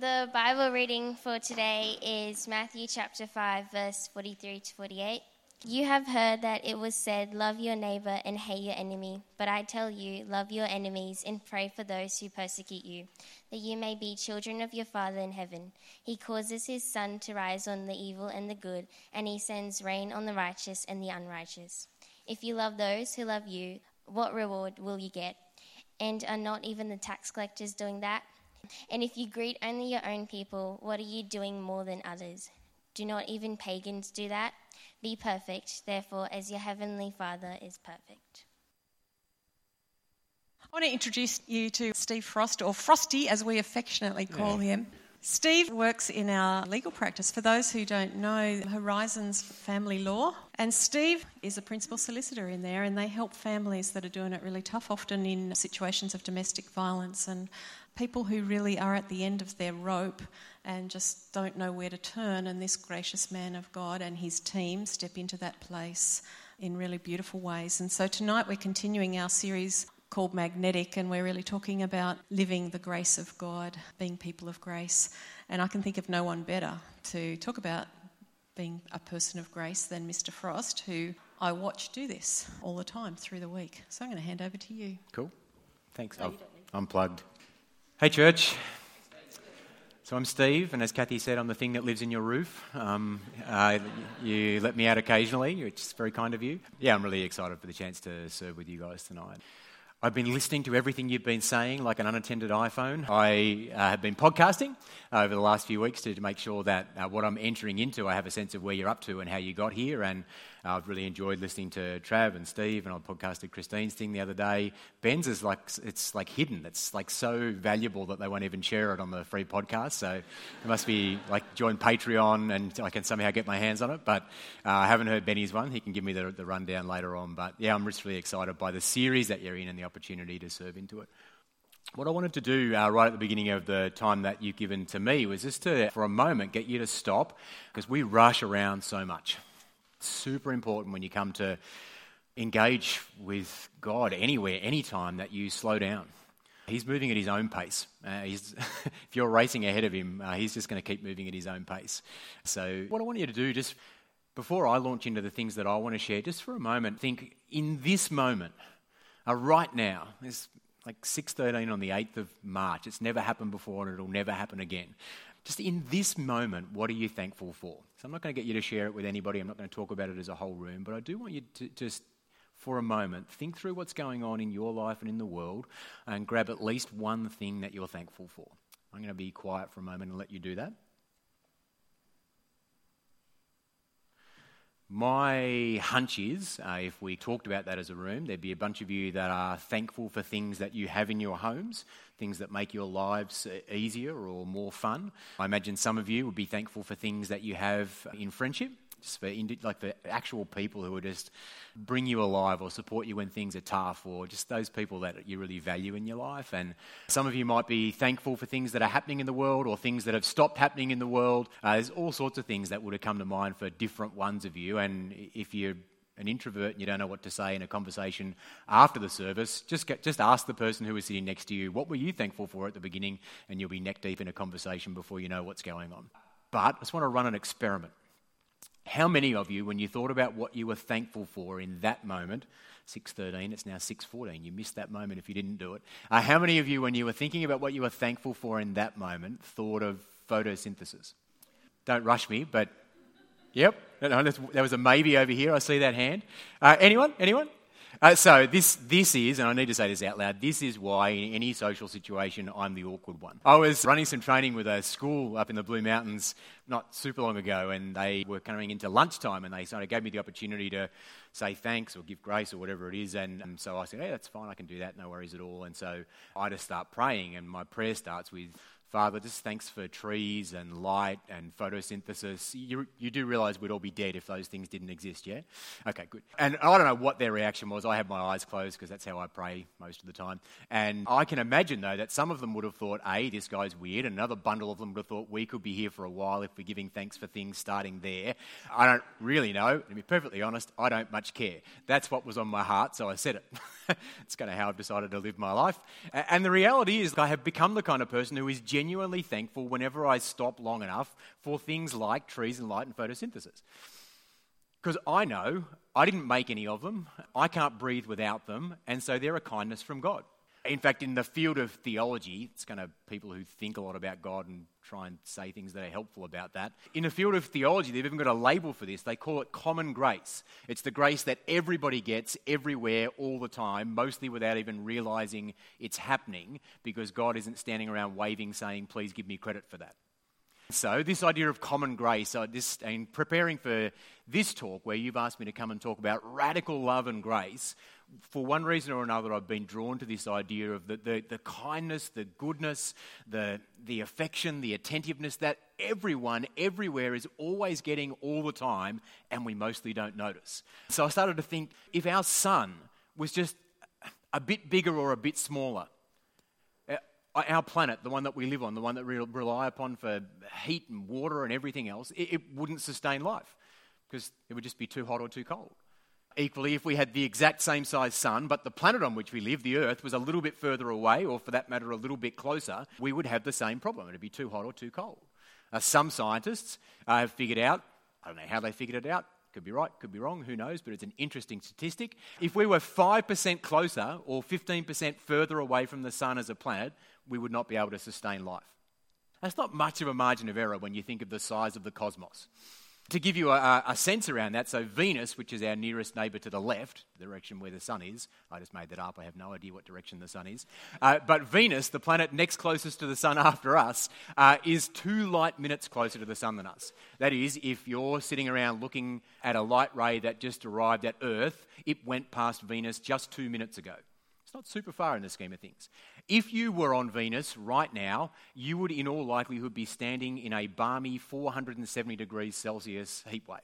the Bible reading for today is Matthew chapter 5, verse 43 to 48. You have heard that it was said, Love your neighbor and hate your enemy. But I tell you, love your enemies and pray for those who persecute you, that you may be children of your Father in heaven. He causes his sun to rise on the evil and the good, and he sends rain on the righteous and the unrighteous. If you love those who love you, what reward will you get? And are not even the tax collectors doing that? And if you greet only your own people, what are you doing more than others? Do not even pagans do that? Be perfect, therefore, as your heavenly Father is perfect. I want to introduce you to Steve Frost, or Frosty as we affectionately call him. Steve works in our legal practice. For those who don't know, Horizons Family Law. And Steve is a principal solicitor in there, and they help families that are doing it really tough, often in situations of domestic violence and people who really are at the end of their rope and just don't know where to turn. And this gracious man of God and his team step into that place in really beautiful ways. And so tonight we're continuing our series called Magnetic, and we're really talking about living the grace of God, being people of grace. And I can think of no one better to talk about being a person of grace than Mr. Frost, who I watch do this all the time through the week. So I'm going to hand over to you. Cool. Thanks. I've unplugged. Hey, church. So I'm Steve, and as Kathy said, I'm the thing that lives in your roof. Um, uh, you let me out occasionally, which is very kind of you. Yeah, I'm really excited for the chance to serve with you guys tonight. I've been listening to everything you've been saying like an unattended iPhone. I uh, have been podcasting over the last few weeks to, to make sure that uh, what I'm entering into, I have a sense of where you're up to and how you got here. And uh, I've really enjoyed listening to Trav and Steve, and I podcasted Christine's thing the other day. Ben's is like it's like hidden. It's like so valuable that they won't even share it on the free podcast. So it must be like join Patreon, and I can somehow get my hands on it. But uh, I haven't heard Benny's one. He can give me the, the rundown later on. But yeah, I'm just really excited by the series that you're in and the opportunity to serve into it. What I wanted to do uh, right at the beginning of the time that you've given to me was just to, for a moment, get you to stop because we rush around so much. Super important when you come to engage with God anywhere, anytime that you slow down. He's moving at his own pace. Uh, if you're racing ahead of him, uh, he's just going to keep moving at his own pace. So, what I want you to do, just before I launch into the things that I want to share, just for a moment, think in this moment, uh, right now, it's like 6.13 on the 8th of March. It's never happened before and it'll never happen again. Just in this moment, what are you thankful for? So I'm not going to get you to share it with anybody. I'm not going to talk about it as a whole room, but I do want you to just, for a moment, think through what's going on in your life and in the world and grab at least one thing that you're thankful for. I'm going to be quiet for a moment and let you do that. My hunch is, uh, if we talked about that as a room, there'd be a bunch of you that are thankful for things that you have in your homes, things that make your lives easier or more fun. I imagine some of you would be thankful for things that you have in friendship, just for indi- like for actual people who would just bring you alive or support you when things are tough, or just those people that you really value in your life. And some of you might be thankful for things that are happening in the world or things that have stopped happening in the world. Uh, there's all sorts of things that would have come to mind for different ones of you. And if you're an introvert and you don't know what to say in a conversation after the service, just get, just ask the person who is sitting next to you, what were you thankful for at the beginning? And you'll be neck deep in a conversation before you know what's going on. But I just want to run an experiment. How many of you, when you thought about what you were thankful for in that moment, 6.13, it's now 6.14, you missed that moment if you didn't do it. Uh, how many of you, when you were thinking about what you were thankful for in that moment, thought of photosynthesis? Don't rush me, but yep, there was a maybe over here. I see that hand. Uh, anyone? Anyone? Uh, so this, this is, and I need to say this out loud, this is why in any social situation I'm the awkward one. I was running some training with a school up in the Blue Mountains not super long ago, and they were coming into lunchtime, and they sort of gave me the opportunity to say thanks or give grace or whatever it is. And, and so I said, hey, that's fine, I can do that, no worries at all. And so I just start praying, and my prayer starts with, Father, just thanks for trees and light and photosynthesis. You, you do realize we'd all be dead if those things didn't exist, yeah? Okay, good. And I don't know what their reaction was. I have my eyes closed because that's how I pray most of the time. And I can imagine, though, that some of them would have thought, A, this guy's weird. Another bundle of them would have thought, we could be here for a while if we're giving thanks for things starting there. I don't really know. To be perfectly honest, I don't much care. That's what was on my heart, so I said it. it's kind of how I've decided to live my life. And the reality is, I have become the kind of person who is genuinely thankful whenever I stop long enough for things like trees and light and photosynthesis. Because I know I didn't make any of them, I can't breathe without them, and so they're a kindness from God. In fact, in the field of theology, it's kind of people who think a lot about God and try and say things that are helpful about that. In the field of theology, they've even got a label for this. They call it common grace. It's the grace that everybody gets everywhere all the time, mostly without even realizing it's happening, because God isn't standing around waving saying, please give me credit for that. So, this idea of common grace, uh, this, in preparing for this talk, where you've asked me to come and talk about radical love and grace, for one reason or another, I've been drawn to this idea of the, the, the kindness, the goodness, the, the affection, the attentiveness that everyone, everywhere is always getting all the time, and we mostly don't notice. So, I started to think if our sun was just a bit bigger or a bit smaller, uh, our planet, the one that we live on, the one that we rely upon for heat and water and everything else, it, it wouldn't sustain life because it would just be too hot or too cold. Equally, if we had the exact same size sun, but the planet on which we live, the Earth, was a little bit further away, or for that matter, a little bit closer, we would have the same problem. It'd be too hot or too cold. Uh, some scientists uh, have figured out, I don't know how they figured it out, could be right, could be wrong, who knows, but it's an interesting statistic. If we were 5% closer or 15% further away from the sun as a planet, we would not be able to sustain life. That's not much of a margin of error when you think of the size of the cosmos. To give you a, a, sense around that, so Venus, which is our nearest neighbour to the left, the direction where the sun is, I just made that up, I have no idea what direction the sun is. Uh, but Venus, the planet next closest to the sun after us, uh, is two light minutes closer to the sun than us. That is, if you're sitting around looking at a light ray that just arrived at Earth, it went past Venus just two minutes ago. It's not super far in the scheme of things. If you were on Venus right now, you would in all likelihood be standing in a balmy 470 degrees Celsius heat wave.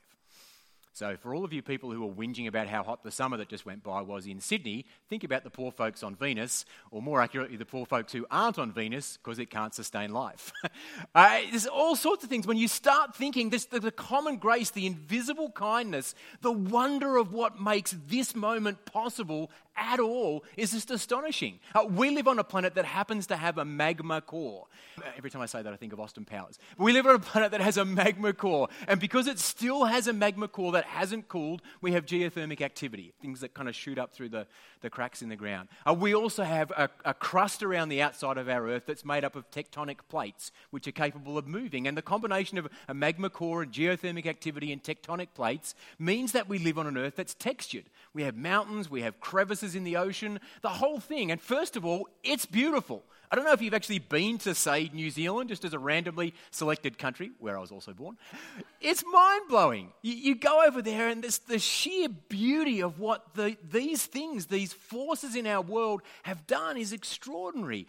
So, for all of you people who are whinging about how hot the summer that just went by was in Sydney, think about the poor folks on Venus, or more accurately, the poor folks who aren't on Venus because it can't sustain life. uh, there's all sorts of things. When you start thinking this, the, the common grace, the invisible kindness, the wonder of what makes this moment possible at all is just astonishing. Uh, we live on a planet that happens to have a magma core. Every time I say that, I think of Austin Powers. We live on a planet that has a magma core, and because it still has a magma core that hasn't cooled, we have geothermic activity, things that kind of shoot up through the, the cracks in the ground. Uh, we also have a, a crust around the outside of our Earth that's made up of tectonic plates, which are capable of moving. And the combination of a magma core and geothermic activity and tectonic plates means that we live on an Earth that's textured. We have mountains, we have crevices in the ocean, the whole thing. And first of all, it's beautiful. I don't know if you've actually been to, say, New Zealand, just as a randomly selected country, where I was also born. It's mind blowing. You, you, go over there, and this, the sheer beauty of what the, these things, these forces in our world have done is extraordinary.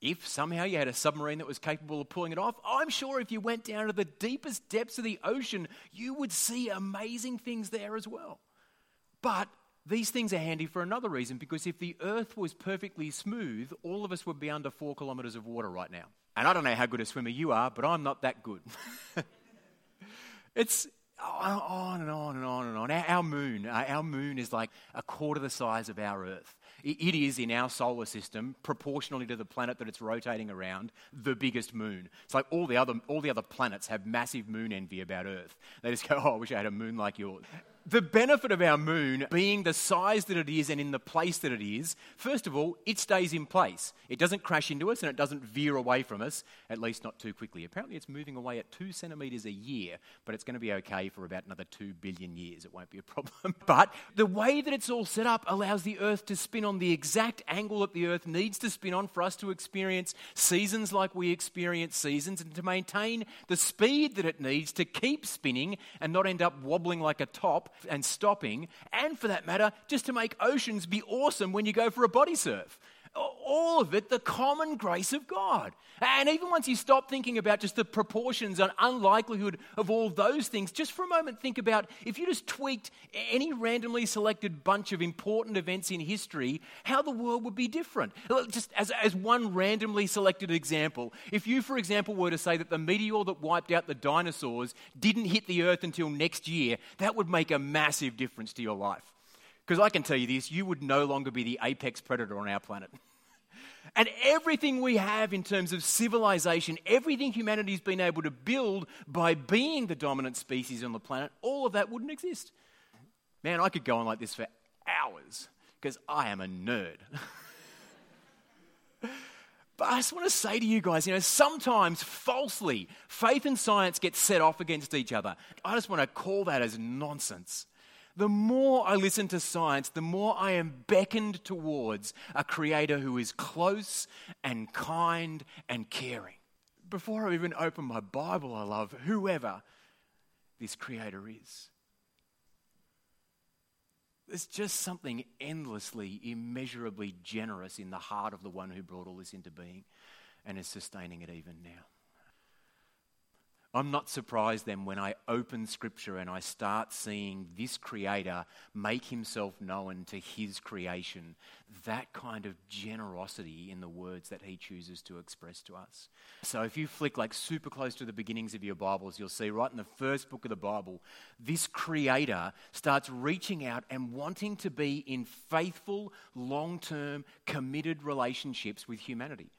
If somehow you had a submarine that was capable of pulling it off, I'm sure if you went down to the deepest depths of the ocean, you would see amazing things there as well. But these things are handy for another reason because if the earth was perfectly smooth, all of us would be under four kilometres of water right now. And I don't know how good a swimmer you are, but I'm not that good. it's on and on and on and on. Our, moon, uh, our moon is like a quarter the size of our earth. It is in our solar system, proportionally to the planet that it's rotating around, the biggest moon. It's like all the other, all the other planets have massive moon envy about Earth. They just go, oh, I wish I had a moon like yours the benefit of our moon being the size that it is and in the place that it is, first of all, it stays in place. It doesn't crash into us and it doesn't veer away from us, at least not too quickly. Apparently, it's moving away at two centimetres a year, but it's going to be okay for about another two billion years. It won't be a problem. but the way that it's all set up allows the Earth to spin on the exact angle that the Earth needs to spin on for us to experience seasons like we experience seasons and to maintain the speed that it needs to keep spinning and not end up wobbling like a top and stopping, and for that matter, just to make oceans be awesome when you go for a body surf. All of it the common grace of God. And even once you stop thinking about just the proportions and unlikelihood of all those things, just for a moment think about if you just tweaked any randomly selected bunch of important events in history, how the world would be different. Just as, as one randomly selected example, if you, for example, were to say that the meteor that wiped out the dinosaurs didn't hit the earth until next year, that would make a massive difference to your life. Because I can tell you this, you would no longer be the apex predator on our planet. And everything we have in terms of civilization, everything humanity's been able to build by being the dominant species on the planet, all of that wouldn't exist. Man, I could go on like this for hours because I am a nerd. But I just want to say to you guys, you know, sometimes falsely, faith and science get set off against each other. I just want to call that as nonsense. The more I listen to science, the more I am beckoned towards a creator who is close and kind and caring. Before I even open my Bible, I love whoever this creator is. There's just something endlessly, immeasurably generous in the heart of the one who brought all this into being and is sustaining it even now. I'm not surprised then when I open scripture and I start seeing this creator make himself known to his creation. That kind of generosity in the words that he chooses to express to us. So if you flick like super close to the beginnings of your Bibles, you'll see right in the first book of the Bible, this creator starts reaching out and wanting to be in faithful, long term, committed relationships with humanity.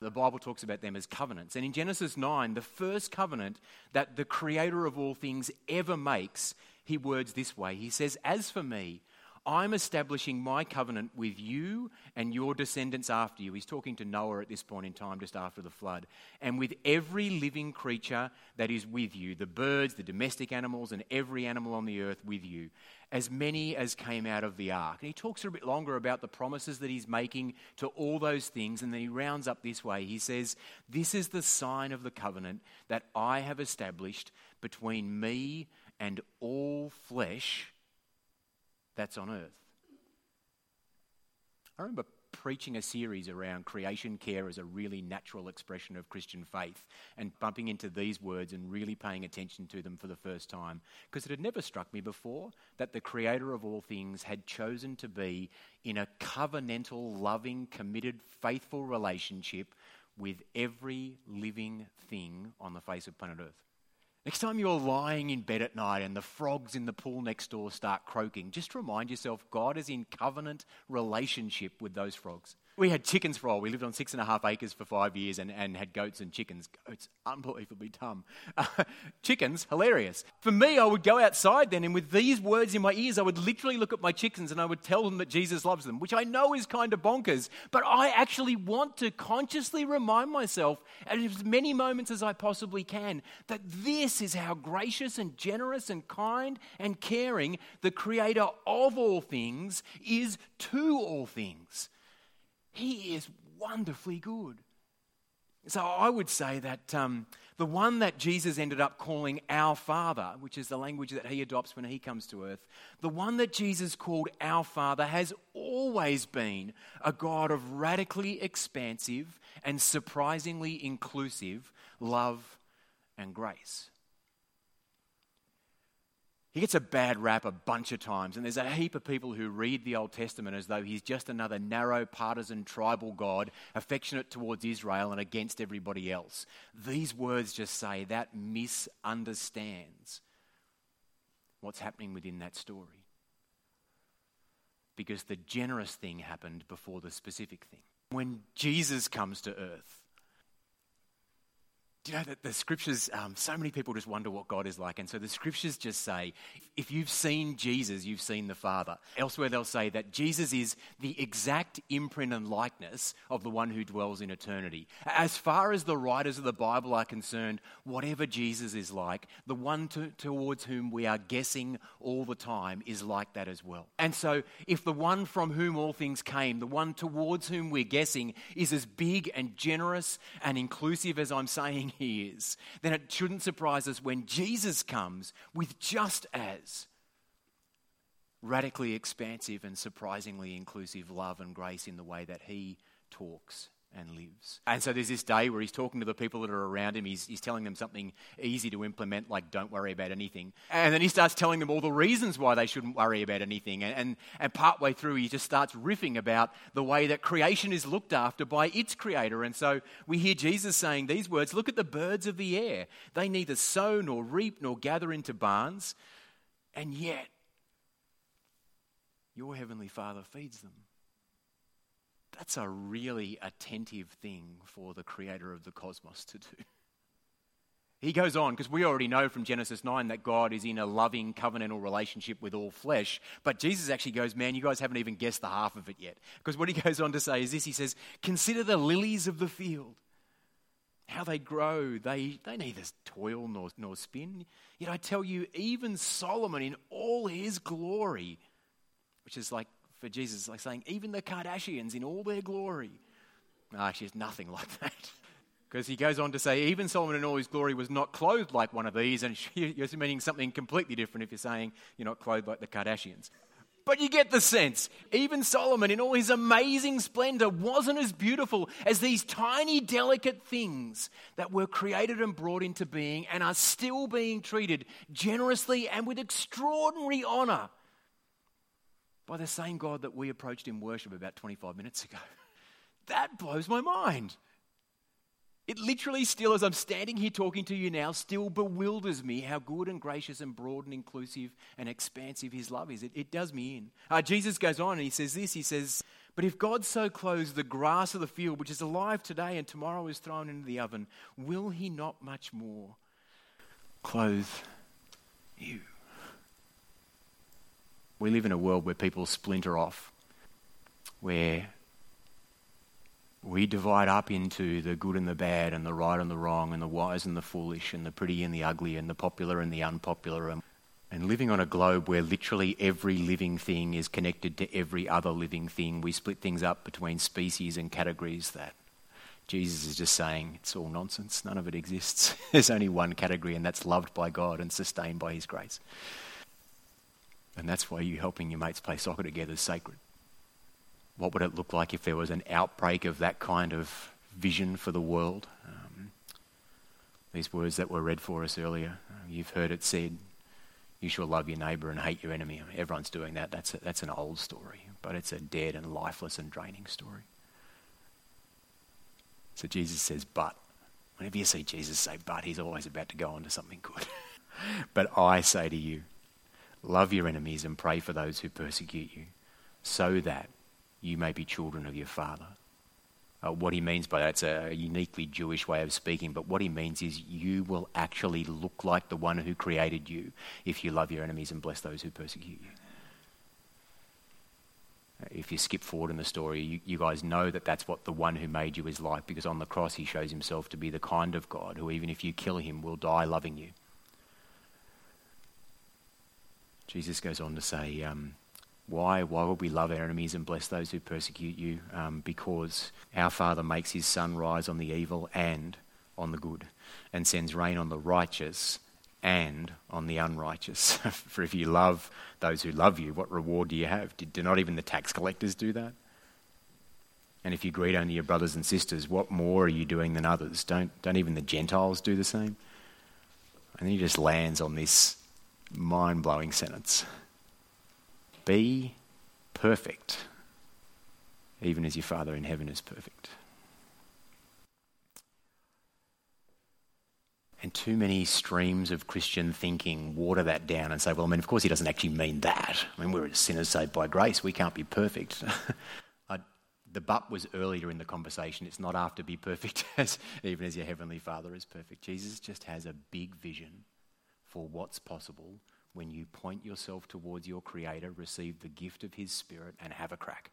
The Bible talks about them as covenants. And in Genesis 9, the first covenant that the creator of all things ever makes, he words this way He says, As for me, I'm establishing my covenant with you and your descendants after you. He's talking to Noah at this point in time, just after the flood. And with every living creature that is with you the birds, the domestic animals, and every animal on the earth with you as many as came out of the ark. And he talks a bit longer about the promises that he's making to all those things. And then he rounds up this way He says, This is the sign of the covenant that I have established between me and all flesh that's on earth. I remember preaching a series around creation care as a really natural expression of Christian faith and bumping into these words and really paying attention to them for the first time because it had never struck me before that the creator of all things had chosen to be in a covenantal, loving, committed, faithful relationship with every living thing on the face of planet Earth. Next time you're lying in bed at night and the frogs in the pool next door start croaking, just remind yourself God is in covenant relationship with those frogs. We had chickens for all. We lived on six and a half acres for five years and, and had goats and chickens. Goats, unbelievably dumb. Chickens, hilarious. For me, I would go outside then and with these words in my ears, I would literally look at my chickens and I would tell them that Jesus loves them, which I know is kind of bonkers, but I actually want to consciously remind myself at as many moments as I possibly can that this is how gracious and generous and kind and caring the creator of all things is to all things. He is wonderfully good. So I would say that um, the one that Jesus ended up calling our Father, which is the language that he adopts when he comes to earth, the one that Jesus called our Father has always been a God of radically expansive and surprisingly inclusive love and grace. He gets a bad rap a bunch of times, and there's a heap of people who read the Old Testament as though he's just another narrow, partisan, tribal God, affectionate towards Israel and against everybody else. These words just say that misunderstands what's happening within that story. Because the generous thing happened before the specific thing. When Jesus comes to earth, you know that the scriptures, um, so many people just wonder what God is like. And so the scriptures just say, if you've seen Jesus, you've seen the Father. Elsewhere, they'll say that Jesus is the exact imprint and likeness of the one who dwells in eternity. As far as the writers of the Bible are concerned, whatever Jesus is like, the one to, towards whom we are guessing all the time is like that as well. And so, if the one from whom all things came, the one towards whom we're guessing, is as big and generous and inclusive as I'm saying he is, then it shouldn't surprise us when Jesus comes with just as radically expansive and surprisingly inclusive love and grace in the way that he talks and lives. And so there's this day where he's talking to the people that are around him. He's, he's telling them something easy to implement, like don't worry about anything. And then he starts telling them all the reasons why they shouldn't worry about anything. And, and, and partway through, he just starts riffing about the way that creation is looked after by its creator. And so we hear Jesus saying these words Look at the birds of the air. They neither sow nor reap nor gather into barns, and yet your heavenly Father feeds them. That's a really attentive thing for the creator of the cosmos to do. He goes on, because we already know from Genesis 9 that God is in a loving covenantal relationship with all flesh. But Jesus actually goes, Man, you guys haven't even guessed the half of it yet. Because what he goes on to say is this He says, Consider the lilies of the field, how they grow. They, they neither toil nor, nor spin. Yet I tell you, even Solomon in all his glory, which is like for Jesus, like saying, even the Kardashians in all their glory. No, actually, it's nothing like that. Because he goes on to say, even Solomon in all his glory was not clothed like one of these, and you're meaning something completely different if you're saying you're not clothed like the Kardashians. But you get the sense. Even Solomon, in all his amazing splendor, wasn't as beautiful as these tiny, delicate things that were created and brought into being and are still being treated generously and with extraordinary honor by the same God that we approached in worship about 25 minutes ago. That blows my mind. It literally still, as I'm standing here talking to you now, still bewilders me how good and gracious and broad and inclusive and expansive His love is. It, it does me in. Uh, Jesus goes on and He says this He says, But if God so clothes the grass of the field, which is alive today and tomorrow is thrown into the oven, will He not much more clothe you? We live in a world where people splinter off, where we divide up into the good and the bad, and the right and the wrong, and the wise and the foolish, and the pretty and the ugly, and the popular and the unpopular. And, and living on a globe where literally every living thing is connected to every other living thing, we split things up between species and categories that Jesus is just saying it's all nonsense. None of it exists. There's only one category, and that's loved by God and sustained by His grace. And that's why you helping your mates play soccer together is sacred. What would it look like if there was an outbreak of that kind of vision for the world? Um, these words that were read for us earlier, uh, you've heard it said, you shall love your neighbour and hate your enemy. Everyone's doing that. That's, a, that's an old story, but it's a dead and lifeless and draining story. So Jesus says, but. Whenever you see Jesus say but, he's always about to go on to something good. but I say to you, Love your enemies and pray for those who persecute you, so that you may be children of your Father. Uh, what he means by that's a uniquely Jewish way of speaking, but what he means is you will actually look like the one who created you if you love your enemies and bless those who persecute you. Uh, if you skip forward in the story, you, you, guys know that that's what the one who made you is like because on the cross he shows himself to be the kind of God who, even if you kill him, will die loving you. Jesus goes on to say, um, why? Why would we love our enemies and bless those who persecute you? Um, because our Father makes his sun rise on the evil and on the good, and sends rain on the righteous and on the unrighteous. For if you love those who love you, what reward do you have? Do, do not even the tax collectors do that? And if you greet only your brothers and sisters, what more are you doing than others? Don't, don't even the Gentiles do the same? And then he just lands on this mind blowing sentence Be perfect, even as your Father in heaven is perfect. And too many streams of Christian thinking water that down and say, well, I mean, of course, he doesn't actually mean that. I mean, we're sinners saved by grace. We can't be perfect. The but was earlier in the conversation. It's not after be perfect, as, even as your heavenly Father is perfect. Jesus just has a big vision for what's possible when you point yourself towards your Creator, receive the gift of His Spirit, and have a crack.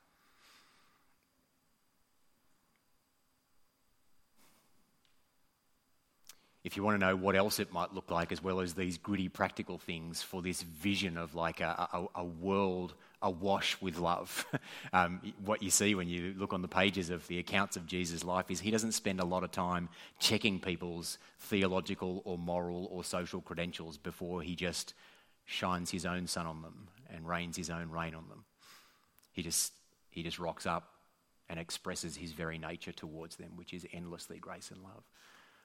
If you want to know what else it might look like, as well as these gritty practical things for this vision of like a, a, a world awash with love. um, what you see when you look on the pages of the accounts of Jesus' life is he doesn't spend a lot of time checking people's theological or moral or social credentials before he just shines his own sun on them and rains his own rain on them. He just, he just rocks up and expresses his very nature towards them, which is endlessly grace and love.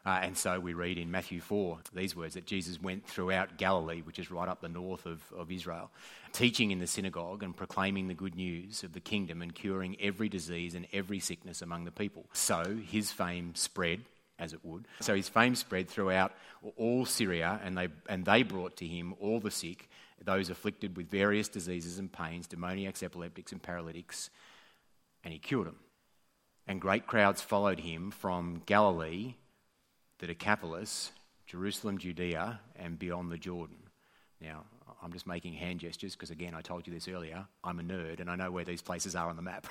Uh, and so we read in Matthew 4 these words that Jesus went throughout Galilee, which is right up the north of, of Israel, teaching in the synagogue and proclaiming the good news of the kingdom and curing every disease and every sickness among the people. So his fame spread, as it would. So his fame spread throughout all Syria, and they, and they brought to him all the sick, those afflicted with various diseases and pains, demoniacs, epileptics, and paralytics, and he cured them. And great crowds followed him from Galilee the Decapolis, Jerusalem, Judea, and beyond the Jordan. Now, I'm just making hand gestures because, again, I told you this earlier. I'm a nerd and I know where these places are on the map.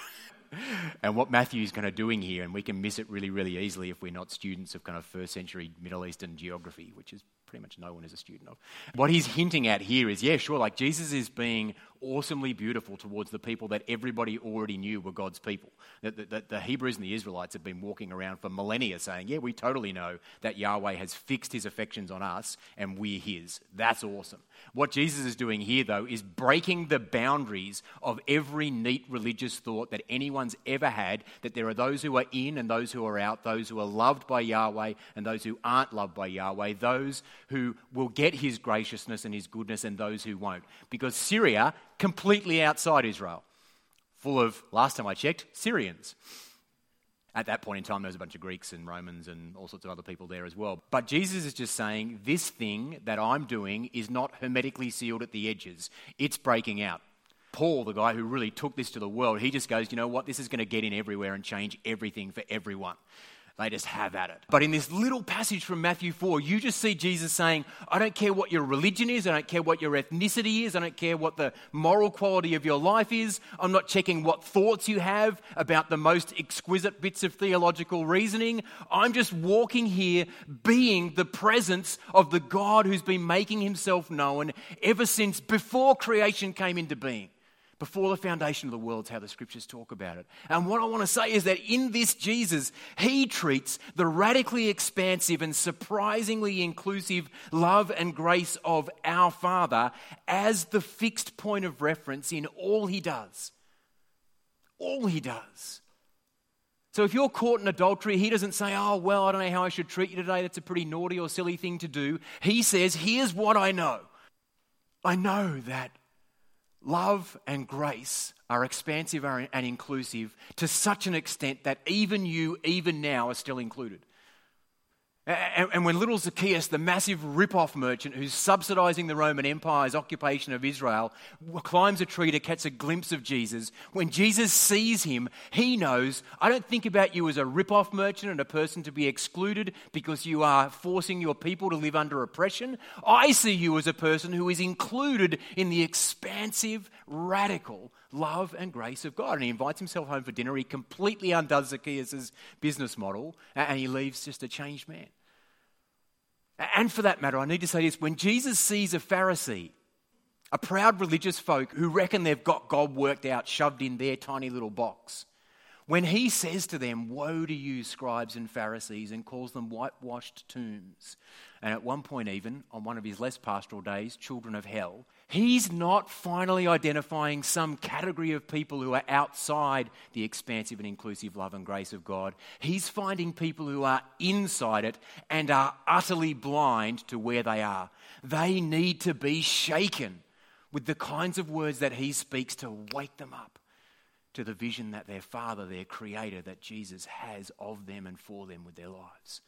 and what Matthew's kind of doing here, and we can miss it really, really easily if we're not students of kind of first century Middle Eastern geography, which is pretty much no one is a student of. What he's hinting at here is yeah, sure, like Jesus is being awesomely beautiful towards the people that everybody already knew were God's people. The, the, the, Hebrews and the Israelites have been walking around for millennia saying, yeah, we totally know that Yahweh has fixed his affections on us and we're his. That's awesome. What Jesus is doing here, though, is breaking the boundaries of every neat religious thought that anyone's ever had that there are those who are in and those who are out, those who are loved by Yahweh and those who aren't loved by Yahweh, those who will get his graciousness and his goodness and those who won't. Because Syria, completely outside Israel, full of, last time I checked, Syrians. At that point in time, there was a bunch of Greeks and Romans and all sorts of other people there as well. But Jesus is just saying, this thing that I'm doing is not hermetically sealed at the edges, it's breaking out. Paul, the guy who really took this to the world, he just goes, you know what, this is going to get in everywhere and change everything for everyone. They just have at it. But in this little passage from Matthew 4, you just see Jesus saying, I don't care what your religion is, I don't care what your ethnicity is, I don't care what the moral quality of your life is. I'm not checking what thoughts you have about the most exquisite bits of theological reasoning. I'm just walking here being the presence of the God who's been making himself known ever since before creation came into being before the foundation of the world, is how the scriptures talk about it. And what I want to say is that in this Jesus, he treats the radically expansive and surprisingly inclusive love and grace of our Father as the fixed point of reference in all he does. All he does. So if you're caught in adultery, he doesn't say, Oh, well, I don't know how I should treat you today. That's a pretty naughty or silly thing to do. He says, Here's what I know. I know that love and grace are expansive and inclusive to such an extent that even you, even now, are still included. And, when little Zacchaeus, the massive rip-off merchant who's subsidizing the Roman Empire's occupation of Israel, climbs a tree to catch a glimpse of Jesus, when Jesus sees him, he knows, I don't think about you as a rip-off merchant and a person to be excluded because you are forcing your people to live under oppression. I see you as a person who is included in the expansive, radical love and grace of God. And he invites himself home for dinner. He completely undoes Zacchaeus' business model and he leaves just a changed man. And for that matter, I need to say this. When Jesus sees a Pharisee, a proud religious folk who reckon they've got God worked out, shoved in their tiny little box, when he says to them, Woe to you, scribes and Pharisees, and calls them whitewashed tombs, and at one point, even on one of his less pastoral days, children of hell, he's not finally identifying some category of people who are outside the expansive and inclusive love and grace of God. He's finding people who are inside it and are utterly blind to where they are. They need to be shaken with the kinds of words that he speaks to wake them up to the vision that their Father, their Creator, that Jesus has of them and for them with their lives.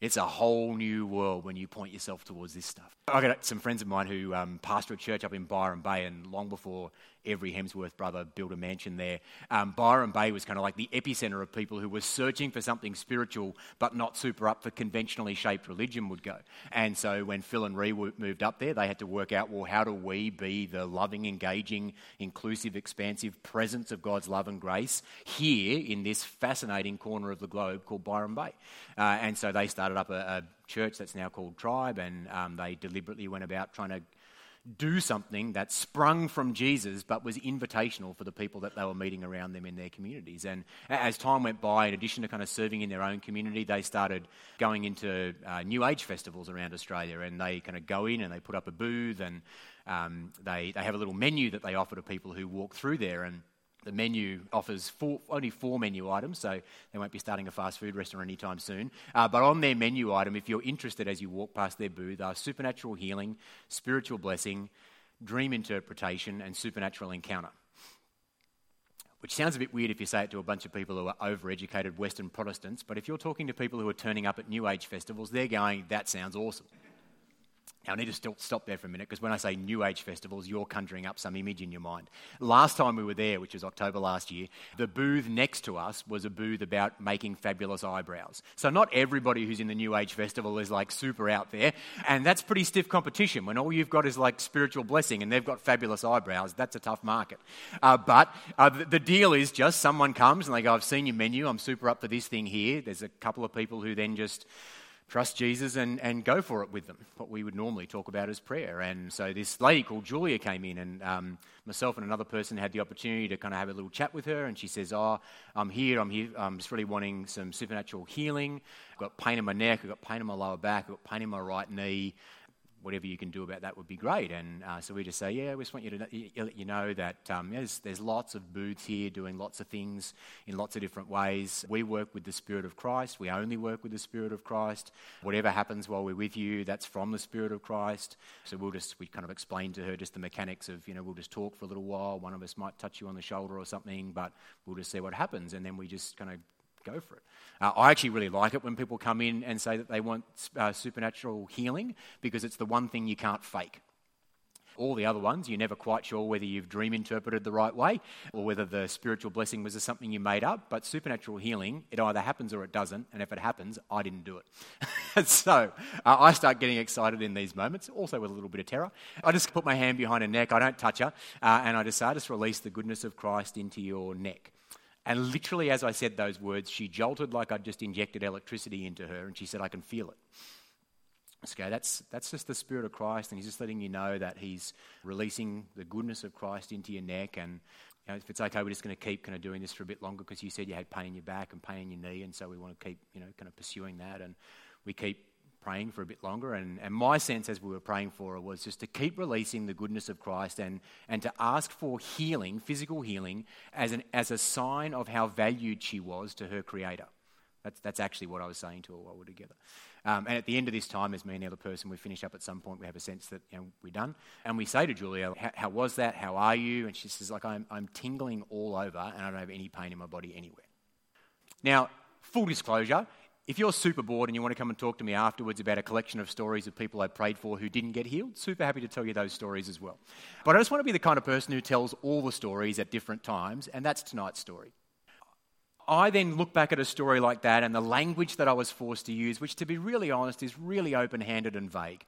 It's a whole new world when you point yourself towards this stuff. I've got some friends of mine who um, pastor a church up in Byron Bay, and long before every Hemsworth brother built a mansion there, um, Byron Bay was kind of like the epicenter of people who were searching for something spiritual but not super up for conventionally shaped religion would go. And so when Phil and Ree moved up there, they had to work out well, how do we be the loving, engaging, inclusive, expansive presence of God's love and grace here in this fascinating corner of the globe called Byron Bay? Uh, and so they started up a, a, church that's now called Tribe, and um, they deliberately went about trying to do something that sprung from Jesus but was invitational for the people that they were meeting around them in their communities. And as time went by, in addition to kind of serving in their own community, they started going into uh, New Age festivals around Australia and they kind of go in and they put up a booth and um, they, they have a little menu that they offer to people who walk through there. And The menu offers four, only four menu items, so they won't be starting a fast food restaurant anytime soon. Uh, but on their menu item, if you're interested as you walk past their booth, are supernatural healing, spiritual blessing, dream interpretation, and supernatural encounter. Which sounds a bit weird if you say it to a bunch of people who are overeducated Western Protestants, but if you're talking to people who are turning up at New Age festivals, they're going, that sounds awesome. Now, I need to still stop there for a minute because when I say New Age festivals, you're conjuring up some image in your mind. Last time we were there, which was October last year, the booth next to us was a booth about making fabulous eyebrows. So, not everybody who's in the New Age festival is like super out there, and that's pretty stiff competition. When all you've got is like spiritual blessing and they've got fabulous eyebrows, that's a tough market. Uh, but uh, the, the deal is just someone comes and they go, I've seen your menu, I'm super up for this thing here. There's a couple of people who then just trust Jesus and, and go for it with them. What we would normally talk about as prayer. And so this lady called Julia came in, and um, myself and another person had the opportunity to kind of have a little chat with her. And she says, "Oh, I'm here. I'm here. I'm just really wanting some supernatural healing. I've got pain in my neck. I've got pain in my lower back. I've got pain in my right knee." Whatever you can do about that would be great. And uh, so we just say, yeah, we just want you to let you know that um, there's, there's lots of booths here doing lots of things in lots of different ways. We work with the Spirit of Christ. We only work with the Spirit of Christ. Whatever happens while we're with you, that's from the Spirit of Christ. So we'll just, we kind of explain to her just the mechanics of, you know, we'll just talk for a little while. One of us might touch you on the shoulder or something, but we'll just see what happens. And then we just kind of go for it. Uh, I actually really like it when people come in and say that they want uh, supernatural healing because it's the one thing you can't fake. All the other ones, you're never quite sure whether you've dream interpreted the right way or whether the spiritual blessing was something you made up. But supernatural healing, it either happens or it doesn't. And if it happens, I didn't do it. so uh, I start getting excited in these moments, also with a little bit of terror. I just put my hand behind her neck, I don't touch her, uh, and I just, I just release the goodness of Christ into your neck. And literally, as I said those words, she jolted like I'd just injected electricity into her, and she said, I can feel it. Okay, that's, that's just the Spirit of Christ, and He's just letting you know that He's releasing the goodness of Christ into your neck. And you know, if it's okay, we're just going to keep kind of doing this for a bit longer because you said you had pain in your back and pain in your knee, and so we want to keep, you know, kind of pursuing that. And we keep praying for a bit longer. And, and my sense as we were praying for her was just to keep releasing the goodness of Christ and, and to ask for healing, physical healing, as, an, as a sign of how valued she was to her Creator. That's, that's actually what I was saying to her while we we're together. Um, and at the end of this time, as me and the other person, we finish up at some point, we have a sense that you know, we're done. And we say to Julia, how was that? How are you? And she says, like, I'm, I'm tingling all over and I don't have any pain in my body anywhere. Now, full disclosure, if you're super bored and you want to come and talk to me afterwards about a collection of stories of people I prayed for who didn't get healed, super happy to tell you those stories as well. But I just want to be the kind of person who tells all the stories at different times, and that's tonight's story. I then look back at a story like that and the language that I was forced to use, which to be really honest is really open handed and vague.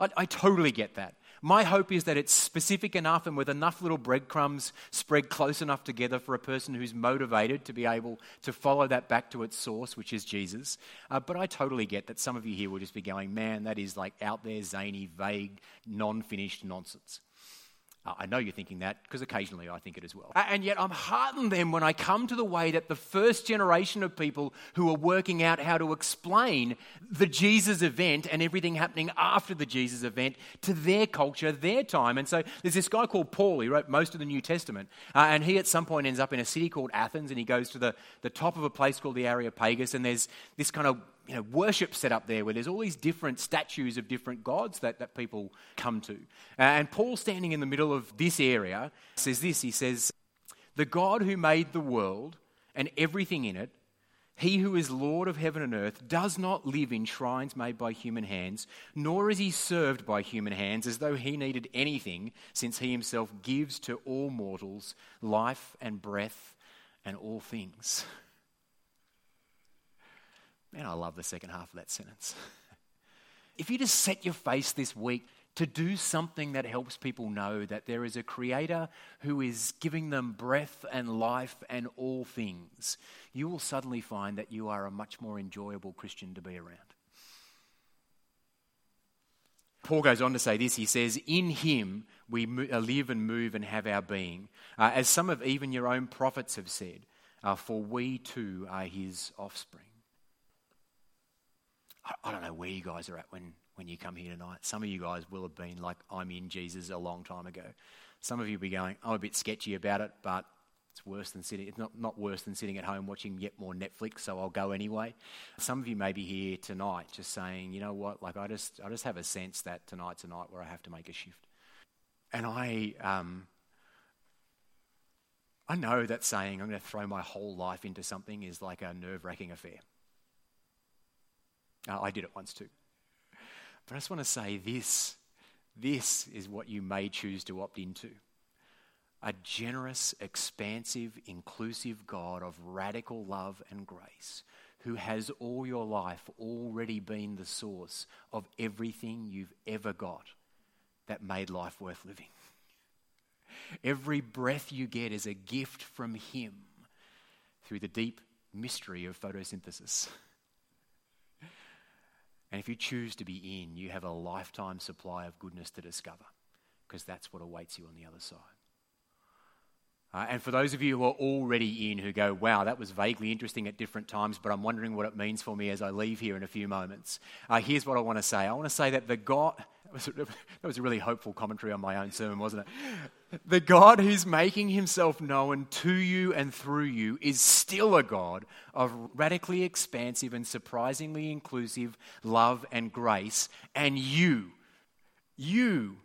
I, I, totally get that. My hope is that it's specific enough and with enough little breadcrumbs spread close enough together for a person who's motivated to be able to follow that back to its source, which is Jesus. Uh, but I totally get that some of you here will just be going, man, that is like out there, zany, vague, non finished nonsense. Uh, I know you're thinking that because occasionally I think it as well. And yet I'm heartened then when I come to the way that the first generation of people who are working out how to explain the Jesus event and everything happening after the Jesus event to their culture, their time. And so there's this guy called Paul, he wrote most of the New Testament. Uh, and he at some point ends up in a city called Athens and he goes to the, the top of a place called the Areopagus. And there's this kind of you know, worship set up there where there's all these different statues of different gods that, that people come to. And Paul, standing in the middle of this area, says this He says, The God who made the world and everything in it, he who is Lord of heaven and earth, does not live in shrines made by human hands, nor is he served by human hands as though he needed anything, since he himself gives to all mortals life and breath and all things. Man, I love the second half of that sentence. if you just set your face this week to do something that helps people know that there is a creator who is giving them breath and life and all things, you will suddenly find that you are a much more enjoyable Christian to be around. Paul goes on to say this. He says, In him we uh, live and move and have our being. Uh, as some of even your own prophets have said, uh, for we too are his offspring. I, don't know where you guys are at when, when you come here tonight. Some of you guys will have been like, I'm in Jesus a long time ago. Some of you will be going, I'm a bit sketchy about it, but It's worse than sitting. It's not, not worse than sitting at home watching yet more Netflix. So I'll go anyway. Some of you may be here tonight, just saying, you know what? Like I just, I just have a sense that tonight's a night where I have to make a shift. And I, um, I know that saying I'm going to throw my whole life into something is like a nerve-wracking affair. Uh, I did it once too. But I just want to say this this is what you may choose to opt into a generous, expansive, inclusive God of radical love and grace who has all your life already been the source of everything you've ever got that made life worth living. Every breath you get is a gift from Him through the deep mystery of photosynthesis. And if you choose to be in, you have a lifetime supply of goodness to discover because that's what awaits you on the other side. Uh, and for those of you who are already in who go, wow, that was vaguely interesting at different times, but I'm wondering what it means for me as I leave here in a few moments, uh, here's what I want to say. I want to say that the God, that was, that was a really hopeful commentary on my own sermon, wasn't it? The God who's making himself known to you and through you is still a God of radically expansive and surprisingly inclusive love and grace. And you, you,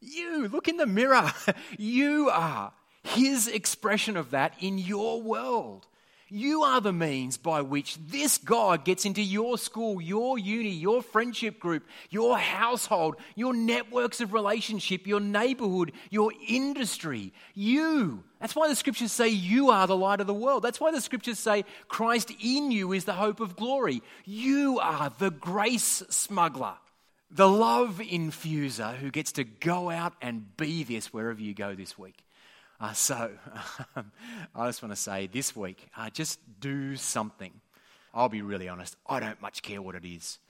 you, look in the mirror. You are his expression of that in your world. You are the means by which this God gets into your school, your uni, your friendship group, your household, your networks of relationship, your neighborhood, your industry. You. That's why the scriptures say you are the light of the world. That's why the scriptures say Christ in you is the hope of glory. You are the grace smuggler, the love infuser who gets to go out and be this wherever you go this week. Uh, so, um, I just want to say this week, uh, just do something. I'll be really honest, I don't much care what it is.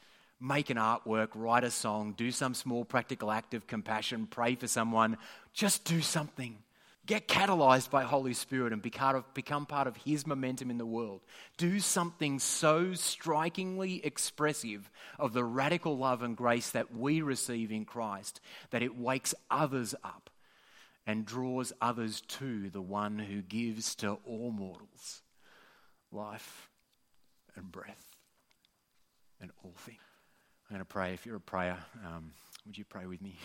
Make an artwork, write a song, do some small practical act of compassion, pray for someone. Just do something. Get catalyzed by Holy Spirit and become part of His momentum in the world. Do something so strikingly expressive of the radical love and grace that we receive in Christ that it wakes others up and draws others to the one who gives to all mortals life and breath and all things. I'm going to pray. If you're a prayer, um, would you pray with me?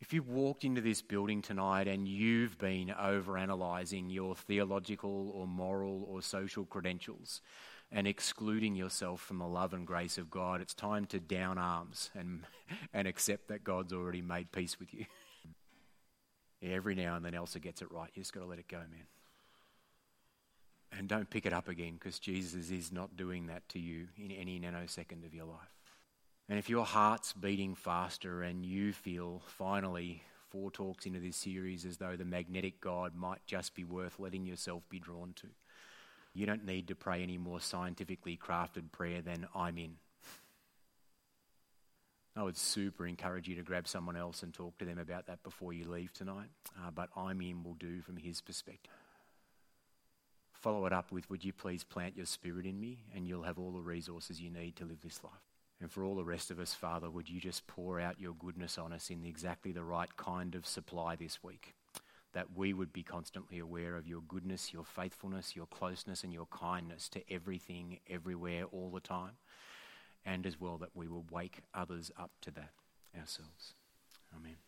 If you walked into this building tonight and you've been overanalyzing your theological or moral or social credentials, and excluding yourself from the love and grace of God, it's time to down arms and, and accept that God's already made peace with you. Every now and then Elsa gets it right. You just got to let it go, man. And don't pick it up again because Jesus is not doing that to you in any nanosecond of your life. And if your heart's beating faster and you feel finally four talks into this series as though the magnetic God might just be worth letting yourself be drawn to you don't need to pray any more scientifically crafted prayer than I'm in. I would super encourage you to grab someone else and talk to them about that before you leave tonight. Uh, but I'm in will do from his perspective. Follow it up with, Would you please plant your spirit in me? And you'll have all the resources you need to live this life. And for all the rest of us, Father, would you just pour out your goodness on us in exactly the right kind of supply this week? That we would be constantly aware of your goodness, your faithfulness, your closeness, and your kindness to everything, everywhere, all the time. And as well, that we will wake others up to that ourselves. Amen.